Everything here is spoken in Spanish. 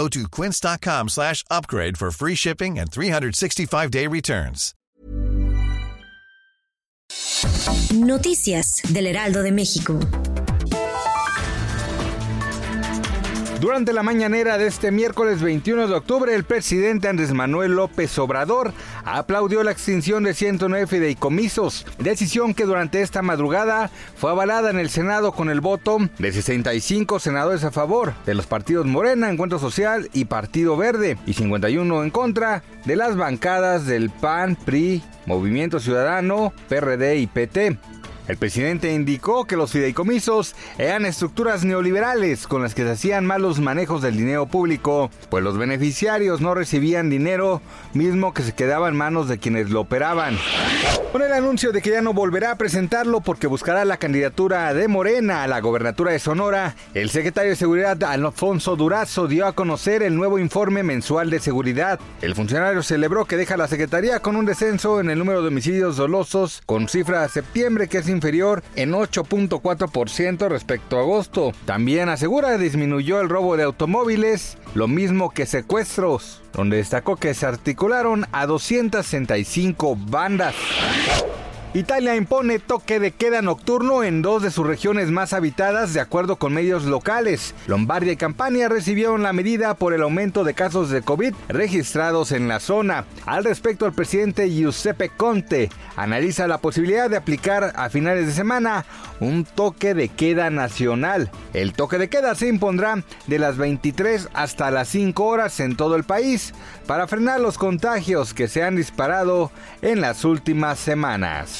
Go to quince.com slash upgrade for free shipping and 365-day returns. Noticias del Heraldo de México. Durante la mañanera de este miércoles 21 de octubre, el presidente Andrés Manuel López Obrador aplaudió la extinción de 109 fideicomisos, decisión que durante esta madrugada fue avalada en el Senado con el voto de 65 senadores a favor de los partidos Morena, Encuentro Social y Partido Verde, y 51 en contra de las bancadas del PAN, PRI, Movimiento Ciudadano, PRD y PT. El presidente indicó que los fideicomisos eran estructuras neoliberales con las que se hacían malos manejos del dinero público, pues los beneficiarios no recibían dinero mismo que se quedaba en manos de quienes lo operaban. Con el anuncio de que ya no volverá a presentarlo porque buscará la candidatura de Morena a la gobernatura de Sonora, el secretario de Seguridad Alfonso Durazo dio a conocer el nuevo informe mensual de seguridad. El funcionario celebró que deja la secretaría con un descenso en el número de homicidios dolosos con cifra de septiembre que es inferior en 8.4% respecto a agosto. También asegura disminuyó el robo de automóviles, lo mismo que secuestros, donde destacó que se articularon a 265 bandas. Italia impone toque de queda nocturno en dos de sus regiones más habitadas de acuerdo con medios locales. Lombardia y Campania recibieron la medida por el aumento de casos de COVID registrados en la zona. Al respecto, el presidente Giuseppe Conte analiza la posibilidad de aplicar a finales de semana un toque de queda nacional. El toque de queda se impondrá de las 23 hasta las 5 horas en todo el país para frenar los contagios que se han disparado en las últimas semanas.